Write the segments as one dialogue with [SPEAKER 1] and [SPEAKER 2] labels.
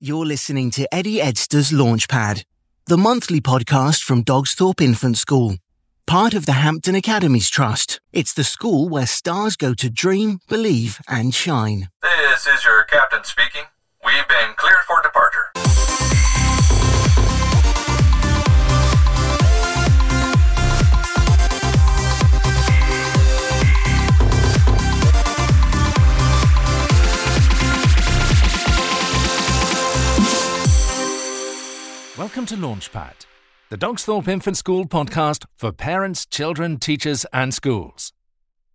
[SPEAKER 1] You're listening to Eddie Edster's Launchpad, the monthly podcast from Dogsthorpe Infant School, part of the Hampton Academies Trust. It's the school where stars go to dream, believe, and shine.
[SPEAKER 2] This is your captain speaking. We've been cleared for departure.
[SPEAKER 3] Welcome to Launchpad, the Dogsthorpe Infant School podcast for parents, children, teachers, and schools.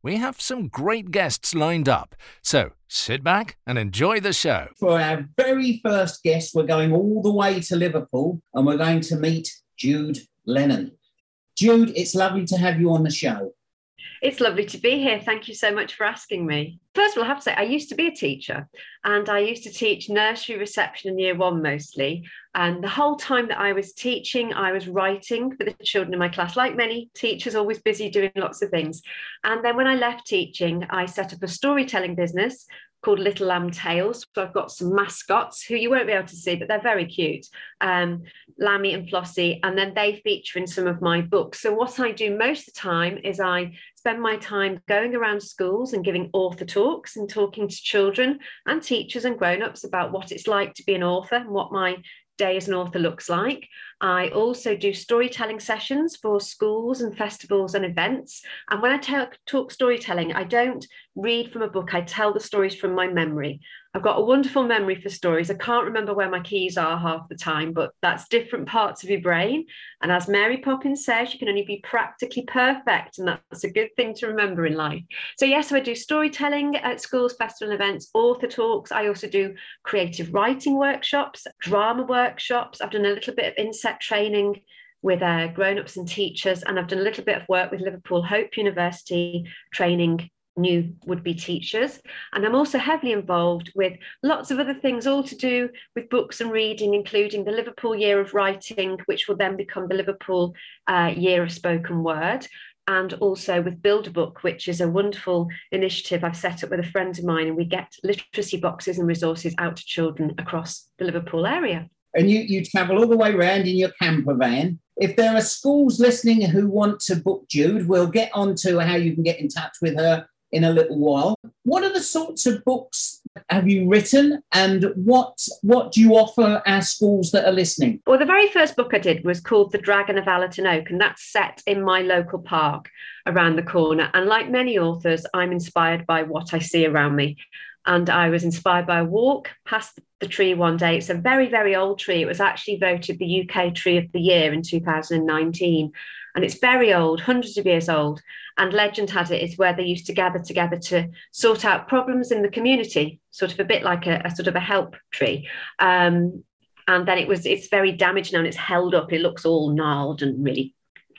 [SPEAKER 3] We have some great guests lined up, so sit back and enjoy the show.
[SPEAKER 4] For our very first guest, we're going all the way to Liverpool and we're going to meet Jude Lennon. Jude, it's lovely to have you on the show.
[SPEAKER 5] It's lovely to be here. Thank you so much for asking me. First of all, I have to say, I used to be a teacher and I used to teach nursery reception in year one mostly. And the whole time that I was teaching, I was writing for the children in my class, like many teachers, always busy doing lots of things. And then when I left teaching, I set up a storytelling business called Little Lamb Tales. So I've got some mascots who you won't be able to see, but they're very cute. Um, Lammy and Flossie, and then they feature in some of my books. So what I do most of the time is I spend my time going around schools and giving author talks and talking to children and teachers and grown-ups about what it's like to be an author and what my day as an author looks like. I also do storytelling sessions for schools and festivals and events. And when I talk, talk storytelling, I don't read from a book, I tell the stories from my memory. I've got a wonderful memory for stories. I can't remember where my keys are half the time, but that's different parts of your brain. And as Mary Poppins says, you can only be practically perfect. And that's a good thing to remember in life. So, yes, so I do storytelling at schools, festival events, author talks. I also do creative writing workshops, drama workshops. I've done a little bit of training with uh, grown-ups and teachers and i've done a little bit of work with liverpool hope university training new would-be teachers. And i'm also heavily involved with lots of other things all to do with books and reading including the liverpool year of writing which will then become the liverpool uh, year of spoken word and also with build a book which is a wonderful initiative i've set up with a friend of mine and we get literacy boxes and resources out to children across the liverpool area
[SPEAKER 4] And you, you travel all the way around in your camper van. If there are schools listening who want to book Jude, we'll get on to how you can get in touch with her in a little while. What are the sorts of books have you written and what what do you offer our schools that are listening?
[SPEAKER 5] Well, the very first book I did was called The Dragon of Allerton Oak, and that's set in my local park around the corner. And like many authors, I'm inspired by what I see around me. And I was inspired by a walk past the tree one day. It's a very, very old tree. It was actually voted the UK Tree of the Year in 2019. And it's very old, hundreds of years old. And legend has it is where they used to gather together to sort out problems in the community, sort of a bit like a, a sort of a help tree. Um, and then it was it's very damaged now and it's held up. It looks all gnarled and really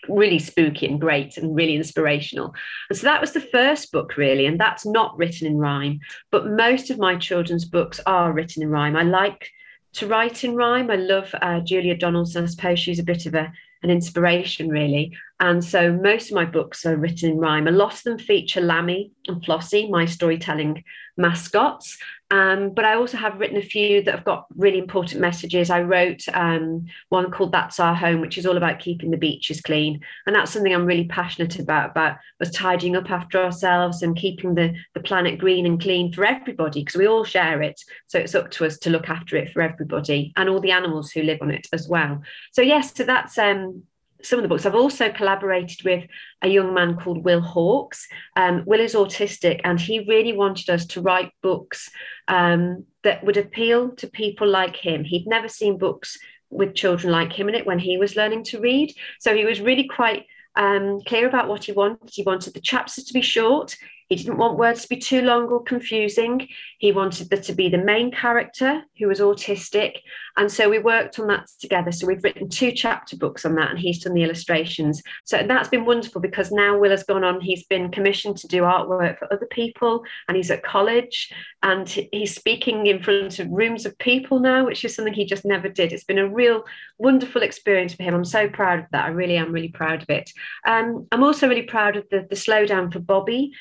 [SPEAKER 5] really spooky and great and really inspirational. And so that was the first book, really, and that's not written in rhyme. But most of my children's books are written in rhyme. I like to write in rhyme. I love uh, Julia Donaldson. I suppose she's a bit of a an inspiration, really. And so most of my books are written in rhyme. A lot of them feature Lammy and Flossie, my storytelling mascots. Um, but I also have written a few that have got really important messages. I wrote um, one called That's Our Home, which is all about keeping the beaches clean. And that's something I'm really passionate about, about us tidying up after ourselves and keeping the, the planet green and clean for everybody, because we all share it. So it's up to us to look after it for everybody and all the animals who live on it as well. So yes, so that's um, some of the books. I've also collaborated with a young man called Will Hawkes. Um, Will is autistic, and he really wanted us to write books um, that would appeal to people like him. He'd never seen books with children like him in it when he was learning to read. So he was really quite um, clear about what he wanted. He wanted the chapters to be short. He didn't want words to be too long or confusing. He wanted there to be the main character who was autistic. And so we worked on that together. So we've written two chapter books on that, and he's done the illustrations. So that's been wonderful because now Will has gone on, he's been commissioned to do artwork for other people, and he's at college and he's speaking in front of rooms of people now, which is something he just never did. It's been a real wonderful experience for him. I'm so proud of that. I really am really proud of it. Um, I'm also really proud of the, the slowdown for Bobby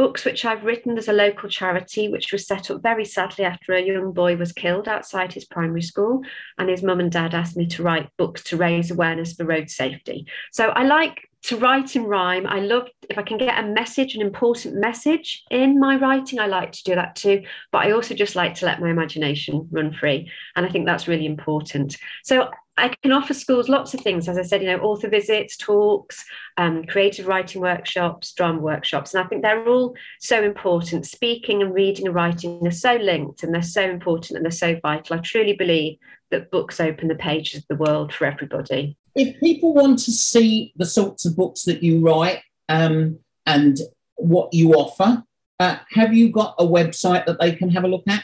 [SPEAKER 5] books which I've written. There's a local charity which was set up very sadly after a young boy was killed outside his primary school, and his mum and dad asked me to write books to raise awareness for road safety. So I like to write in rhyme. I love if I can get a message, an important message in my writing, I like to do that too. But I also just like to let my imagination run free. And I think that's really important. So I can offer schools lots of things, as I said, you know, author visits, talks, um, creative writing workshops, drama workshops. And I think they're all so important. Speaking and reading and writing are so linked and they're so important and they're so vital. I truly believe that books open the pages of the world for everybody.
[SPEAKER 4] If people want to see the sorts of books that you write um, and what you offer, uh, have you got a website that they can have a look at?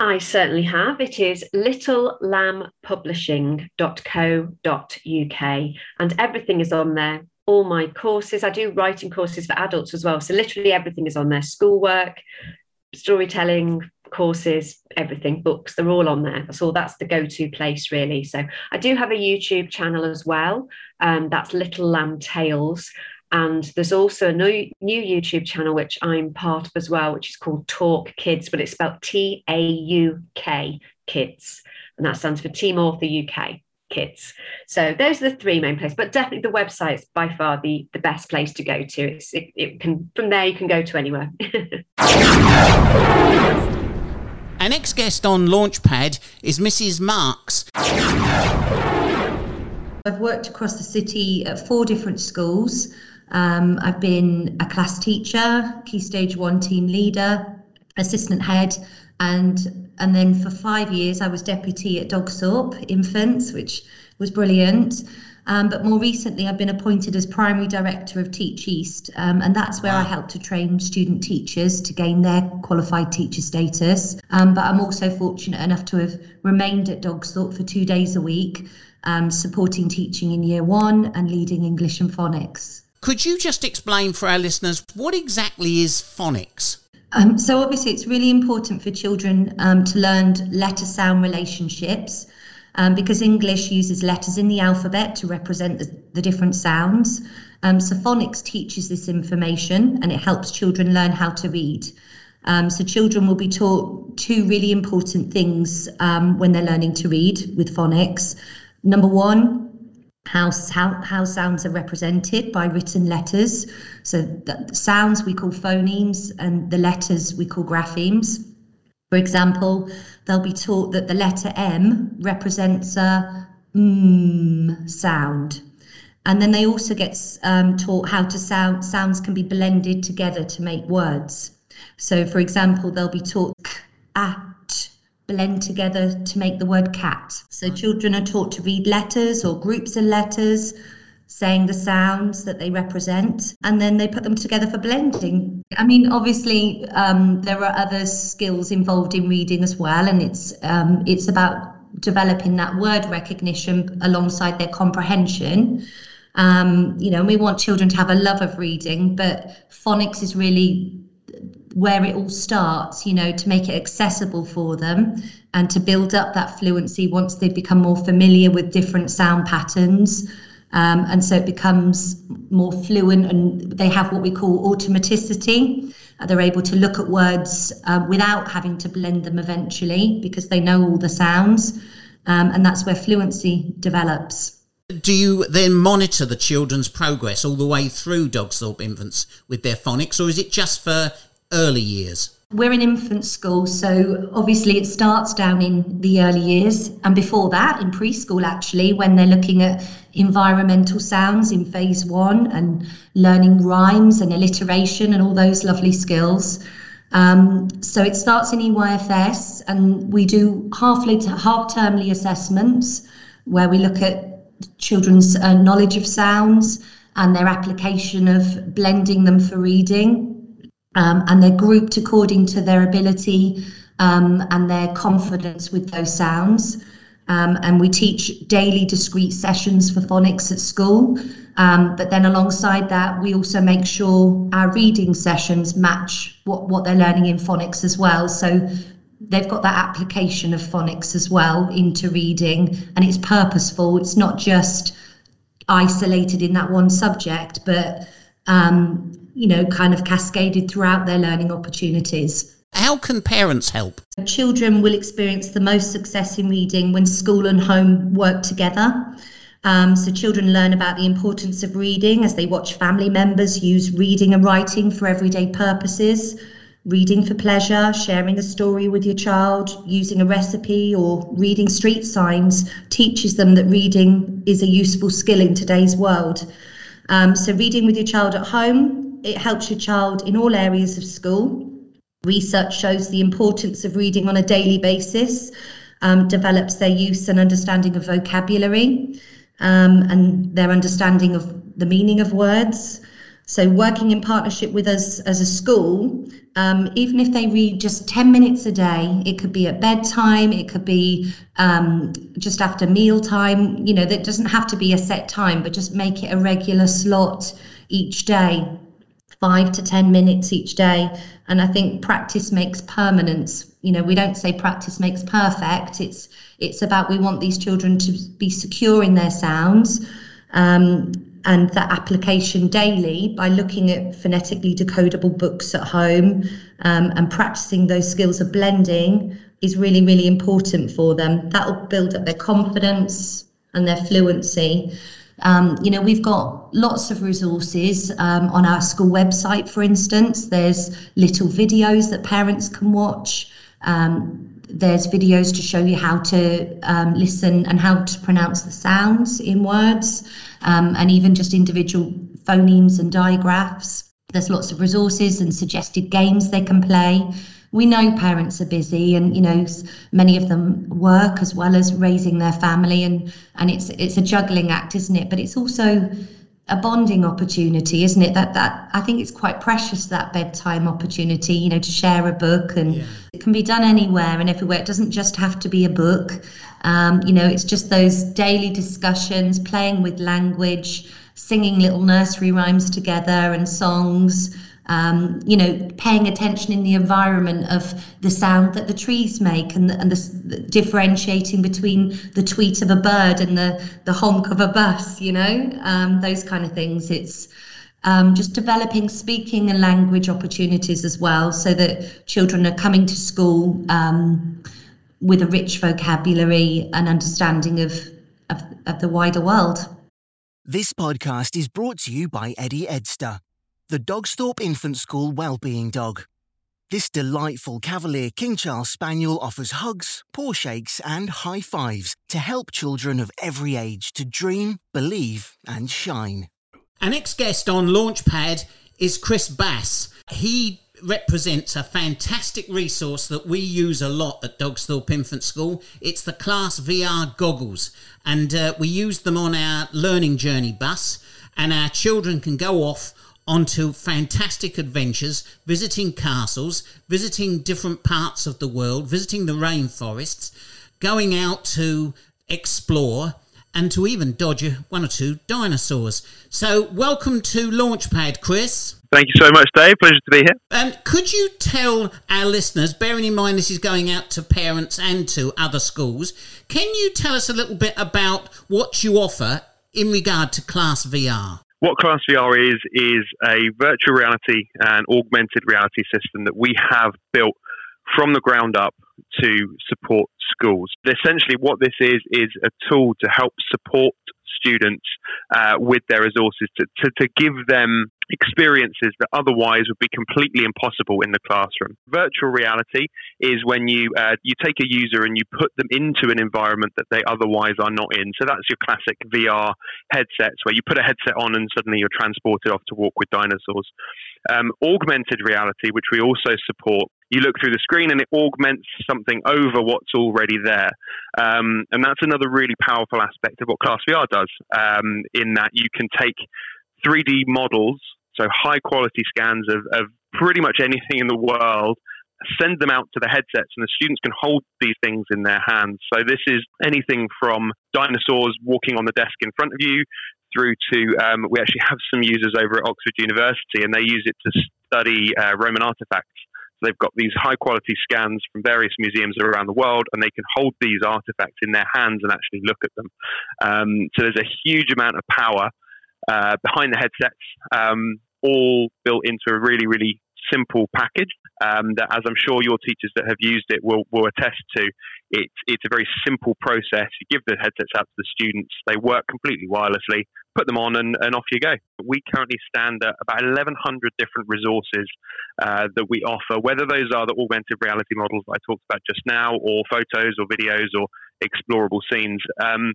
[SPEAKER 5] I certainly have. It is littlelambpublishing.co.uk, and everything is on there. All my courses, I do writing courses for adults as well. So, literally, everything is on there schoolwork, storytelling, courses, everything, books, they're all on there. So that's the go to place, really. So, I do have a YouTube channel as well. Um, that's Little Lamb Tales. And there's also a new, new YouTube channel, which I'm part of as well, which is called Talk Kids, but it's spelled T A U K Kids. And that stands for Team Author UK Kids. So those are the three main places, but definitely the website's by far the, the best place to go to. It's, it, it can, from there, you can go to anywhere.
[SPEAKER 6] Our next guest on Launchpad is Mrs. Marks.
[SPEAKER 7] I've worked across the city at four different schools. Um, I've been a class teacher, Key Stage 1 team leader, assistant head, and and then for five years I was deputy at Dogsthorpe Infants, which was brilliant. Um, but more recently, I've been appointed as primary director of Teach East, um, and that's where I help to train student teachers to gain their qualified teacher status. Um, but I'm also fortunate enough to have remained at Dogsthorpe for two days a week, um, supporting teaching in year one and leading English and phonics.
[SPEAKER 6] Could you just explain for our listeners what exactly is phonics?
[SPEAKER 7] Um, so, obviously, it's really important for children um, to learn letter sound relationships um, because English uses letters in the alphabet to represent the, the different sounds. Um, so, phonics teaches this information and it helps children learn how to read. Um, so, children will be taught two really important things um, when they're learning to read with phonics. Number one, how, how, how sounds are represented by written letters. So the sounds we call phonemes and the letters we call graphemes. For example, they'll be taught that the letter M represents a mm sound. And then they also get um, taught how to sound sounds can be blended together to make words. So, for example, they'll be taught k, at, blend together to make the word cat. So children are taught to read letters or groups of letters, saying the sounds that they represent, and then they put them together for blending. I mean, obviously, um, there are other skills involved in reading as well, and it's um, it's about developing that word recognition alongside their comprehension. Um, you know, we want children to have a love of reading, but phonics is really where it all starts, you know, to make it accessible for them and to build up that fluency once they become more familiar with different sound patterns. Um, and so it becomes more fluent and they have what we call automaticity. Uh, they're able to look at words uh, without having to blend them eventually because they know all the sounds. Um, and that's where fluency develops.
[SPEAKER 6] Do you then monitor the children's progress all the way through Dogsthorpe Infants with their phonics, or is it just for early years?
[SPEAKER 7] We're an infant school, so obviously it starts down in the early years and before that in preschool, actually, when they're looking at environmental sounds in phase one and learning rhymes and alliteration and all those lovely skills. Um, so it starts in EYFS and we do half half termly assessments where we look at children's uh, knowledge of sounds and their application of blending them for reading um, and they're grouped according to their ability um, and their confidence with those sounds. Um, and we teach daily discrete sessions for phonics at school. Um, but then alongside that, we also make sure our reading sessions match what, what they're learning in phonics as well. So they've got that application of phonics as well into reading, and it's purposeful. It's not just isolated in that one subject, but um, you know, kind of cascaded throughout their learning opportunities.
[SPEAKER 6] How can parents help?
[SPEAKER 7] Children will experience the most success in reading when school and home work together. Um, so, children learn about the importance of reading as they watch family members use reading and writing for everyday purposes. Reading for pleasure, sharing a story with your child, using a recipe, or reading street signs teaches them that reading is a useful skill in today's world. Um, so, reading with your child at home, it helps your child in all areas of school. Research shows the importance of reading on a daily basis, um, develops their use and understanding of vocabulary um, and their understanding of the meaning of words. So, working in partnership with us as a school, um, even if they read just 10 minutes a day, it could be at bedtime, it could be um, just after mealtime, you know, that doesn't have to be a set time, but just make it a regular slot each day, five to 10 minutes each day. And I think practice makes permanence. You know, we don't say practice makes perfect. It's it's about we want these children to be secure in their sounds. Um, and that application daily by looking at phonetically decodable books at home um, and practicing those skills of blending is really, really important for them. That will build up their confidence and their fluency. Um, you know, we've got lots of resources um, on our school website, for instance. There's little videos that parents can watch. Um, there's videos to show you how to um, listen and how to pronounce the sounds in words, um, and even just individual phonemes and digraphs. There's lots of resources and suggested games they can play. We know parents are busy, and you know many of them work as well as raising their family, and and it's it's a juggling act, isn't it? But it's also a bonding opportunity, isn't it? That that I think it's quite precious that bedtime opportunity, you know, to share a book, and yeah. it can be done anywhere and everywhere. It doesn't just have to be a book. Um, you know, it's just those daily discussions, playing with language, singing little nursery rhymes together and songs um, you know, paying attention in the environment of the sound that the trees make and the, and the, the, differentiating between the tweet of a bird and the, the honk of a bus, you know, um, those kind of things. It's um, just developing speaking and language opportunities as well so that children are coming to school um, with a rich vocabulary and understanding of, of, of the wider world.
[SPEAKER 1] This podcast is brought to you by Eddie Edster the Dogsthorpe Infant School Wellbeing Dog. This delightful Cavalier King Charles Spaniel offers hugs, paw shakes, and high fives to help children of every age to dream, believe, and shine.
[SPEAKER 6] Our next guest on Launchpad is Chris Bass. He represents a fantastic resource that we use a lot at Dogsthorpe Infant School. It's the Class VR goggles, and uh, we use them on our learning journey bus, and our children can go off onto fantastic adventures, visiting castles, visiting different parts of the world, visiting the rainforests, going out to explore, and to even dodge one or two dinosaurs. So, welcome to Launchpad, Chris.
[SPEAKER 8] Thank you so much, Dave. Pleasure to be here.
[SPEAKER 6] Um, could you tell our listeners, bearing in mind this is going out to parents and to other schools, can you tell us a little bit about what you offer in regard to Class VR?
[SPEAKER 8] What Class VR is, is a virtual reality and augmented reality system that we have built from the ground up to support schools. Essentially, what this is, is a tool to help support students uh, with their resources to, to, to give them experiences that otherwise would be completely impossible in the classroom. Virtual reality is when you uh, you take a user and you put them into an environment that they otherwise are not in. So that's your classic VR headsets where you put a headset on and suddenly you're transported off to walk with dinosaurs. Um, augmented reality, which we also support, you look through the screen and it augments something over what's already there. Um, and that's another really powerful aspect of what Class VR does, um, in that you can take 3D models, so high quality scans of, of pretty much anything in the world, send them out to the headsets, and the students can hold these things in their hands. So this is anything from dinosaurs walking on the desk in front of you through to um, we actually have some users over at Oxford University, and they use it to study uh, Roman artifacts. So they've got these high quality scans from various museums around the world, and they can hold these artifacts in their hands and actually look at them. Um, so there's a huge amount of power uh, behind the headsets. Um, all built into a really, really simple package um, that, as I'm sure your teachers that have used it will, will attest to, it's, it's a very simple process. You give the headsets out to the students, they work completely wirelessly, put them on, and, and off you go. We currently stand at about 1,100 different resources uh, that we offer, whether those are the augmented reality models that I talked about just now, or photos or videos or explorable scenes. Um,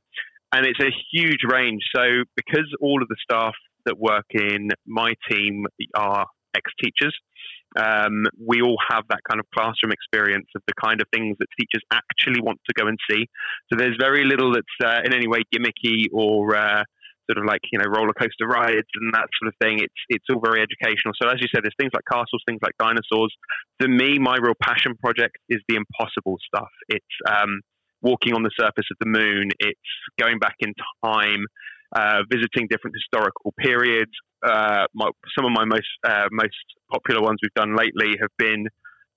[SPEAKER 8] and it's a huge range. So, because all of the staff that work in my team are ex teachers, um, we all have that kind of classroom experience of the kind of things that teachers actually want to go and see. So there's very little that's uh, in any way gimmicky or uh, sort of like you know roller coaster rides and that sort of thing. It's it's all very educational. So as you said, there's things like castles, things like dinosaurs. For me, my real passion project is the impossible stuff. It's um, walking on the surface of the moon. It's going back in time uh, visiting different historical periods. Uh, my, some of my most uh, most popular ones we've done lately have been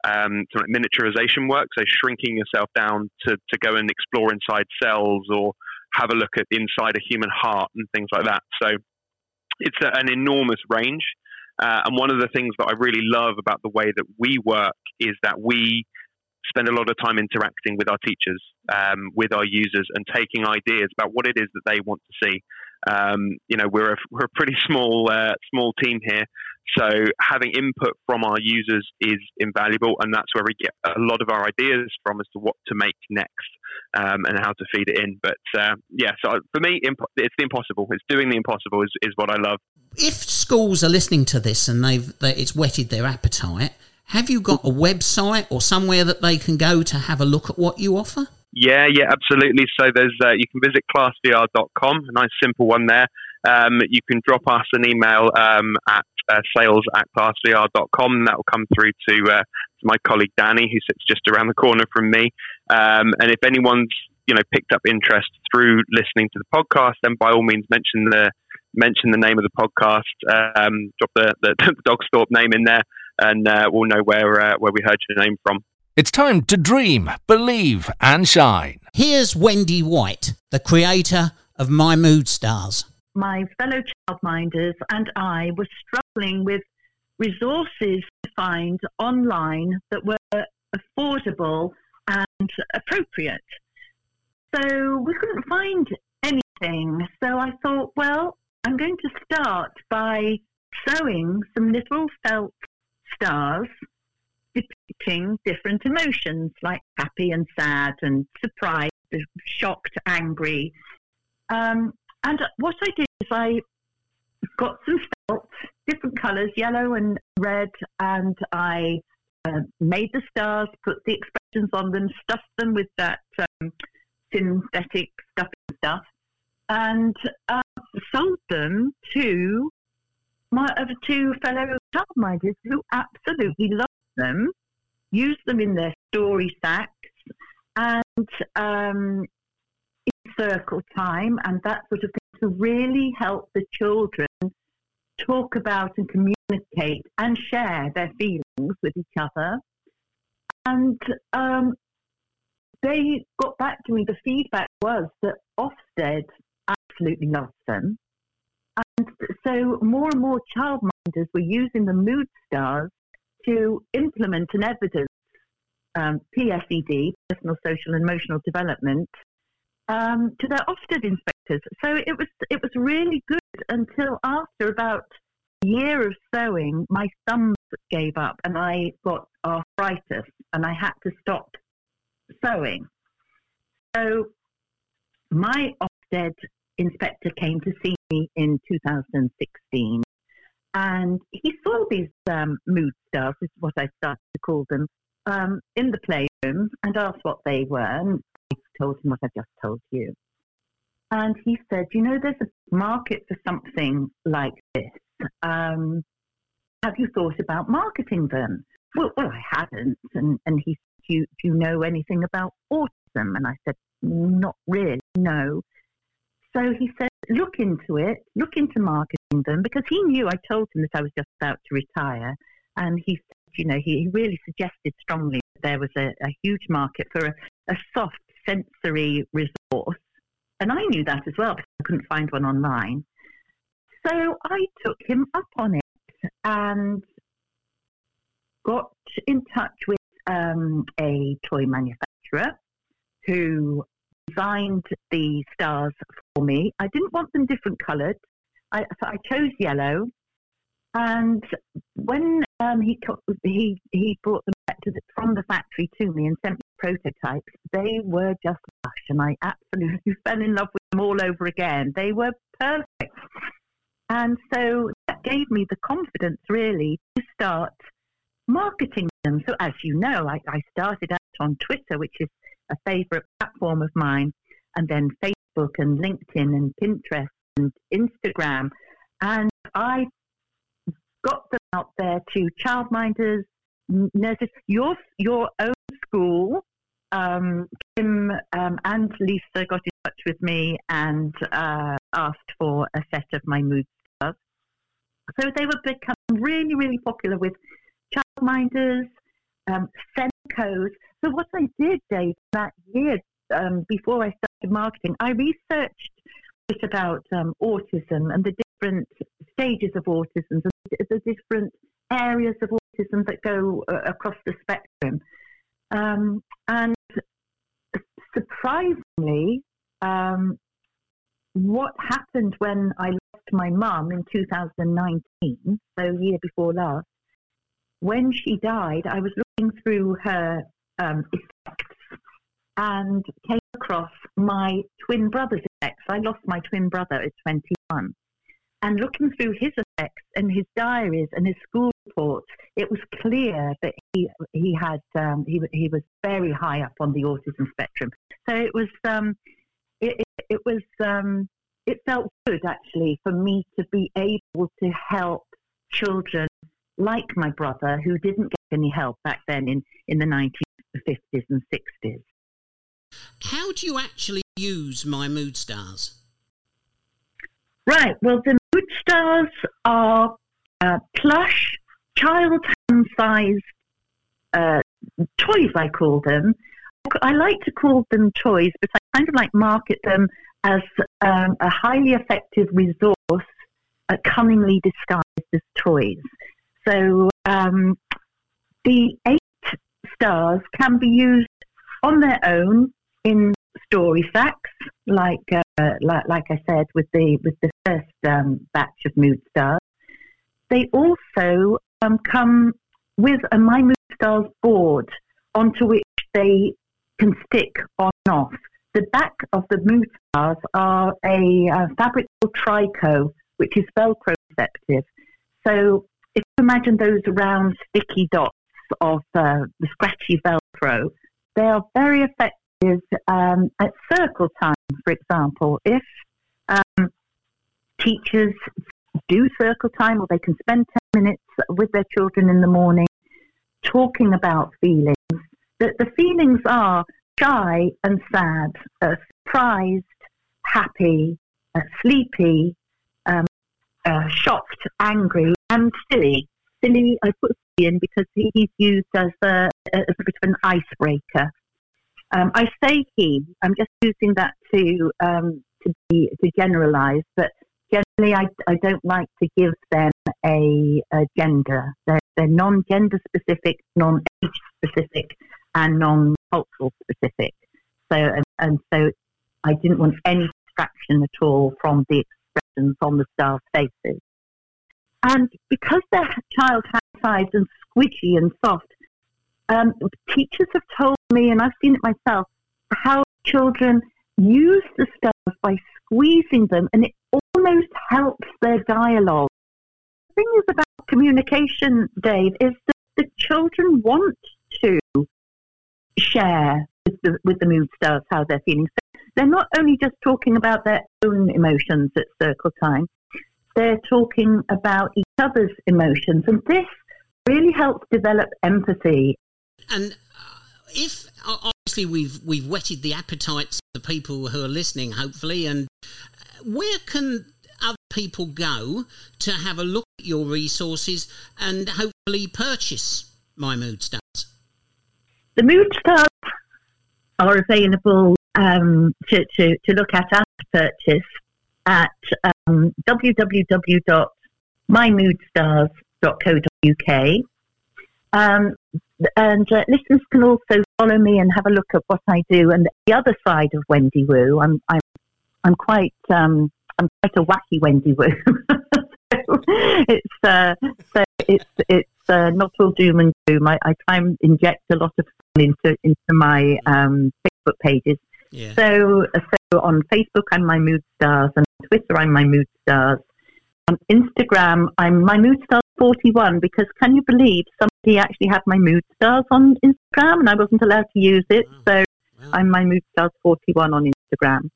[SPEAKER 8] um, some like miniaturization work, so shrinking yourself down to, to go and explore inside cells or have a look at inside a human heart and things like that. So it's a, an enormous range. Uh, and one of the things that I really love about the way that we work is that we spend a lot of time interacting with our teachers, um, with our users, and taking ideas about what it is that they want to see. Um, you know, we're a, we're a pretty small uh, small team here, so having input from our users is invaluable, and that's where we get a lot of our ideas from as to what to make next um, and how to feed it in. But uh, yeah, so for me, it's the impossible. It's doing the impossible is, is what I love.
[SPEAKER 6] If schools are listening to this and they've they, it's whetted their appetite, have you got a website or somewhere that they can go to have a look at what you offer?
[SPEAKER 8] Yeah, yeah, absolutely. So there's uh, you can visit classvr.com, a nice simple one there. Um, you can drop us an email um, at uh, sales at classvr.com, that will come through to, uh, my colleague Danny, who sits just around the corner from me. Um, and if anyone's you know picked up interest through listening to the podcast, then by all means mention the mention the name of the podcast, um, drop the, the, the Dogsthorpe name in there, and uh, we'll know where uh, where we heard your name from.
[SPEAKER 3] It's time to dream, believe, and shine.
[SPEAKER 6] Here's Wendy White, the creator of My Mood Stars.
[SPEAKER 9] My fellow childminders and I were struggling with resources to find online that were affordable and appropriate. So we couldn't find anything. So I thought, well, I'm going to start by sewing some little felt stars depicting different emotions like happy and sad and surprised, shocked, angry. Um, and what I did is I got some felt, different colours, yellow and red, and I uh, made the stars, put the expressions on them, stuffed them with that um, synthetic stuff stuff, and uh, sold them to my other two fellow childminders who absolutely loved them, use them in their story sacks, and um, circle time and that sort of thing to really help the children talk about and communicate and share their feelings with each other. And um, they got back to me. The feedback was that Ofsted absolutely loves them. And so more and more childminders were using the mood stars to implement an evidence um, PSED, personal, social, and emotional development, um, to their Ofsted inspectors. So it was it was really good until after about a year of sewing, my thumbs gave up and I got arthritis and I had to stop sewing. So my Ofsted inspector came to see me in 2016 and he saw these um, mood stars, is what I started to call them, um, in the playroom and asked what they were. And I told him what I just told you. And he said, You know, there's a market for something like this. Um, have you thought about marketing them? Well, well I hadn't. And, and he said, do you, do you know anything about autism? And I said, Not really, no. So he said, look into it, look into marketing them, because he knew I told him that I was just about to retire. And he said, you know, he really suggested strongly that there was a, a huge market for a, a soft sensory resource. And I knew that as well because I couldn't find one online. So I took him up on it and got in touch with um, a toy manufacturer who designed the stars for me. I didn't want them different coloured, I, so I chose yellow. And when um, he he he brought them back the, from the factory to me and sent me prototypes, they were just lush, and I absolutely fell in love with them all over again. They were perfect, and so that gave me the confidence really to start marketing them. So as you know, I, I started out on Twitter, which is a favourite platform of mine, and then Facebook and LinkedIn and Pinterest and Instagram, and I got them out there to childminders, nurses, your your own school. Um, Kim um, and Lisa got in touch with me and uh, asked for a set of my mood stars. So they were becoming really, really popular with childminders, um, SENCOs. So what I did, Dave, that year um, before I started marketing, I researched bit about um, autism and the different stages of autism, the, the different areas of autism that go uh, across the spectrum. Um, and surprisingly, um, what happened when I lost my mum in 2019, so year before last, when she died, I was looking through her um, effects and came across my twin brother's effects. I lost my twin brother at 21. And looking through his effects and his diaries and his school reports, it was clear that he he had um, he he was very high up on the autism spectrum. So it was um, it, it, it was um, it felt good actually for me to be able to help children like my brother who didn't get any help back then in in the 1950s and 60s.
[SPEAKER 6] How do you actually use My Mood Stars?
[SPEAKER 9] Right. Well, the Mood Stars are uh, plush, child hand sized uh, toys, I call them. I like to call them toys, but I kind of like market them as um, a highly effective resource, uh, cunningly disguised as toys. So um, the eight stars can be used on their own in story sacks, like uh, like, like I said with the with the first um, batch of mood stars. They also um, come with a My Mood Stars board onto which they can stick on and off. The back of the mood stars are a fabric called Trico, which is Velcro effective. So if you imagine those round sticky dots of uh, the scratchy Velcro, they are very effective is um, at circle time, for example, if um, teachers do circle time or they can spend 10 minutes with their children in the morning talking about feelings, the, the feelings are shy and sad, uh, surprised, happy, uh, sleepy, um, uh, shocked, angry, and silly. Silly, I put silly in because he's used as a, as a bit of an icebreaker um, I say he. I'm just using that to um, to be to generalise, but generally, I, I don't like to give them a, a gender. They're, they're non-gender specific, non-age specific, and non-cultural specific. So and, and so, I didn't want any distraction at all from the expressions on the staff faces. And because they're child sized and squishy and soft, um, teachers have told me, and I've seen it myself, how children use the stars by squeezing them, and it almost helps their dialogue. The thing is about communication, Dave, is that the children want to share with the, with the mood stars how they're feeling. So they're not only just talking about their own emotions at circle time, they're talking about each other's emotions. And this really helps develop empathy
[SPEAKER 6] and if obviously we've we've whetted the appetites of the people who are listening, hopefully, and where can other people go to have a look at your resources and hopefully purchase my mood stars?
[SPEAKER 9] The mood stars are available um, to, to, to look at and purchase at um, www.mymoodstars.com Um, and uh, listeners can also follow me and have a look at what I do. And the other side of Wendy Woo, I'm I'm I'm quite um, I'm quite a wacky Wendy Woo. so it's uh, so it's it's uh, not all doom and gloom. I, I, try and inject a lot of fun into into my um, Facebook pages. Yeah. So so on Facebook I'm my mood stars, and on Twitter I'm my mood stars. On Instagram I'm my mood stars 41 because can you believe somebody actually had my mood stars on Instagram and I wasn't allowed to use it. Wow. So wow. I'm my mood stars 41 on Instagram.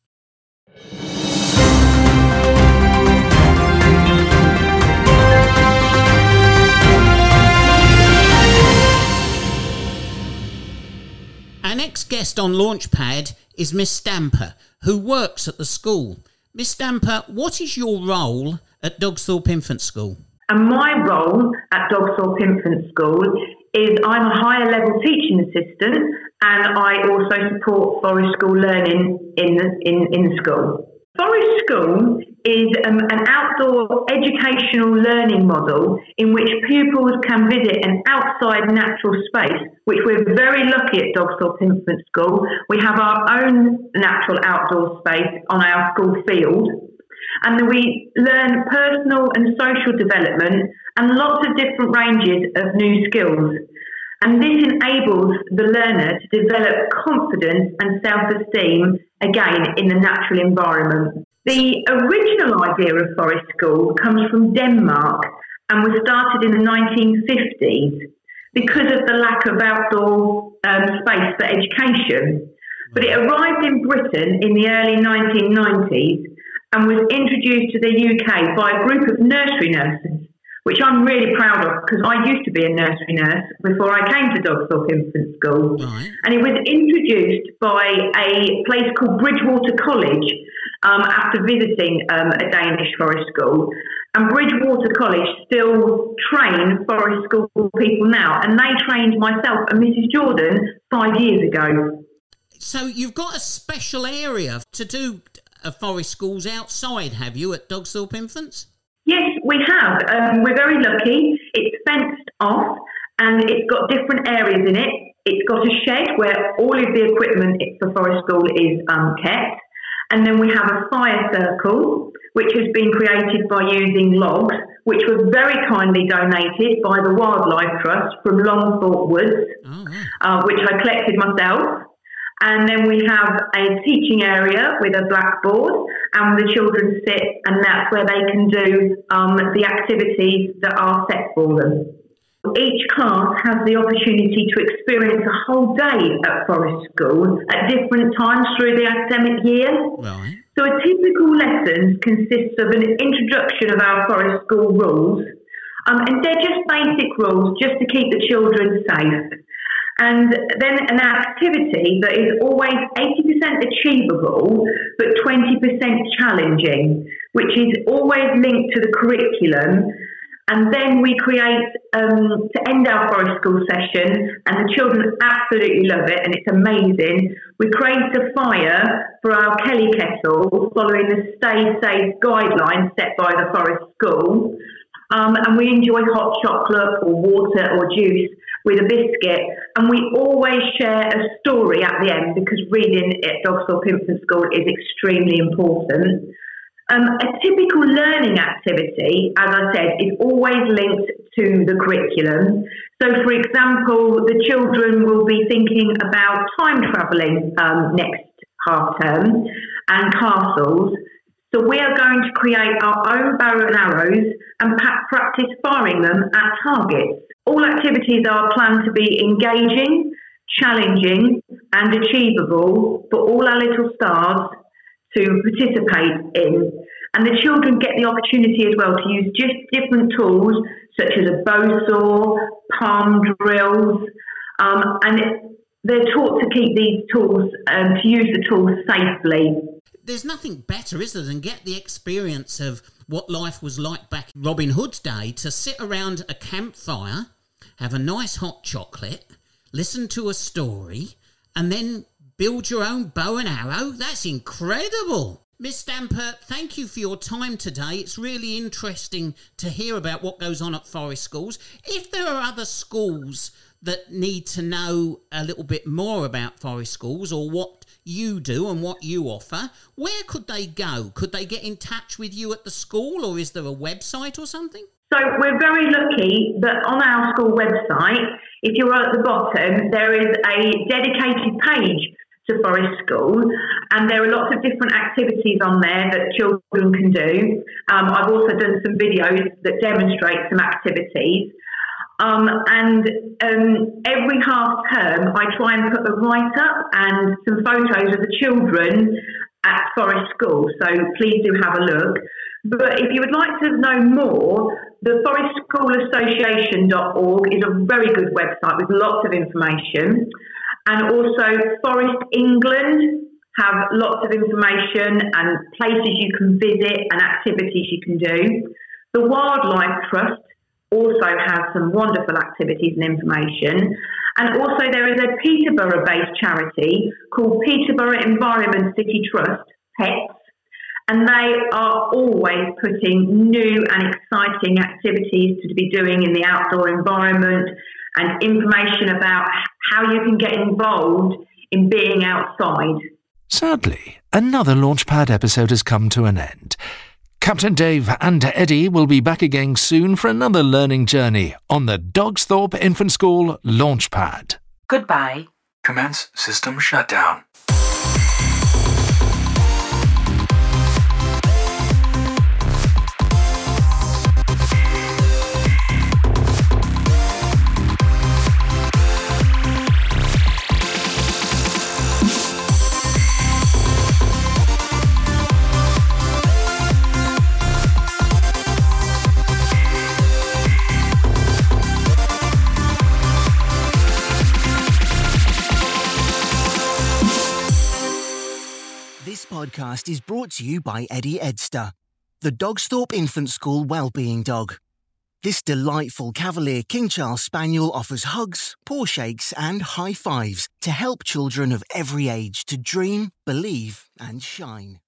[SPEAKER 6] Our next guest on Launchpad is Miss Stamper, who works at the school. Miss Stamper, what is your role at Dogsthorpe Infant School?
[SPEAKER 10] And my role at Dogsthorpe Infant School is I'm a higher level teaching assistant and I also support Forest School learning in the, in, in school. Forest School is um, an outdoor educational learning model in which pupils can visit an outside natural space, which we're very lucky at Dogsthorpe Infant School. We have our own natural outdoor space on our school field and we learn personal and social development and lots of different ranges of new skills. And this enables the learner to develop confidence and self esteem again in the natural environment. The original idea of Forest School comes from Denmark and was started in the 1950s because of the lack of outdoor um, space for education. But it arrived in Britain in the early 1990s and was introduced to the UK by a group of nursery nurses, which I'm really proud of because I used to be a nursery nurse before I came to Dogsthorpe Infant School. Right. And it was introduced by a place called Bridgewater College um, after visiting um, a Danish forest school. And Bridgewater College still train forest school people now. And they trained myself and Mrs. Jordan five years ago.
[SPEAKER 6] So you've got a special area to do of forest schools outside, have you, at Dogsthorpe Infants?
[SPEAKER 10] Yes, we have. Um, we're very lucky. It's fenced off and it's got different areas in it. It's got a shed where all of the equipment for forest school is um, kept. And then we have a fire circle, which has been created by using logs, which were very kindly donated by the Wildlife Trust from Longthorpe Woods, oh, uh, which I collected myself. And then we have a teaching area with a blackboard, and the children sit, and that's where they can do um, the activities that are set for them. Each class has the opportunity to experience a whole day at Forest School at different times through the academic year. Right. So a typical lesson consists of an introduction of our Forest School rules, um, and they're just basic rules just to keep the children safe and then an activity that is always 80% achievable but 20% challenging, which is always linked to the curriculum. And then we create, um, to end our forest school session, and the children absolutely love it, and it's amazing. We create a fire for our Kelly kettle following the Stay Safe guidelines set by the forest school. Um, and we enjoy hot chocolate or water or juice with a biscuit. And we always share a story at the end because reading at Dogsthorpe Infant School is extremely important. Um, a typical learning activity, as I said, is always linked to the curriculum. So, for example, the children will be thinking about time travelling um, next half term and castles. So we are going to create our own bow and arrows and practice firing them at targets. All activities are planned to be engaging, challenging, and achievable for all our little stars to participate in. And the children get the opportunity as well to use just different tools such as a bow saw, palm drills, um, and they're taught to keep these tools, um, to use the tools safely
[SPEAKER 6] there's nothing better, is there, than get the experience of what life was like back in Robin Hood's day to sit around a campfire, have a nice hot chocolate, listen to a story, and then build your own bow and arrow? That's incredible. Miss Stamper, thank you for your time today. It's really interesting to hear about what goes on at Forest Schools. If there are other schools that need to know a little bit more about Forest Schools or what you do and what you offer, where could they go? Could they get in touch with you at the school or is there a website or something?
[SPEAKER 10] So we're very lucky that on our school website, if you're at the bottom, there is a dedicated page to Forest School, and there are lots of different activities on there that children can do. Um, I've also done some videos that demonstrate some activities. Um, and um, every half term, I try and put a write up and some photos of the children at Forest School. So please do have a look. But if you would like to know more, the Forest School Association.org is a very good website with lots of information. And also, Forest England have lots of information and places you can visit and activities you can do. The Wildlife Trust also has some wonderful activities and information. And also, there is a Peterborough based charity called Peterborough Environment City Trust, PECT, and they are always putting new and exciting activities to be doing in the outdoor environment and information about how you can get involved in being outside.
[SPEAKER 3] Sadly, another Launchpad episode has come to an end. Captain Dave and Eddie will be back again soon for another learning journey on the Dogsthorpe Infant School Launchpad.
[SPEAKER 11] Goodbye.
[SPEAKER 2] Commence system shutdown.
[SPEAKER 1] Podcast is brought to you by Eddie Edster, the Dogsthorpe Infant School Wellbeing Dog. This delightful Cavalier King Charles Spaniel offers hugs, paw shakes, and high fives to help children of every age to dream, believe, and shine.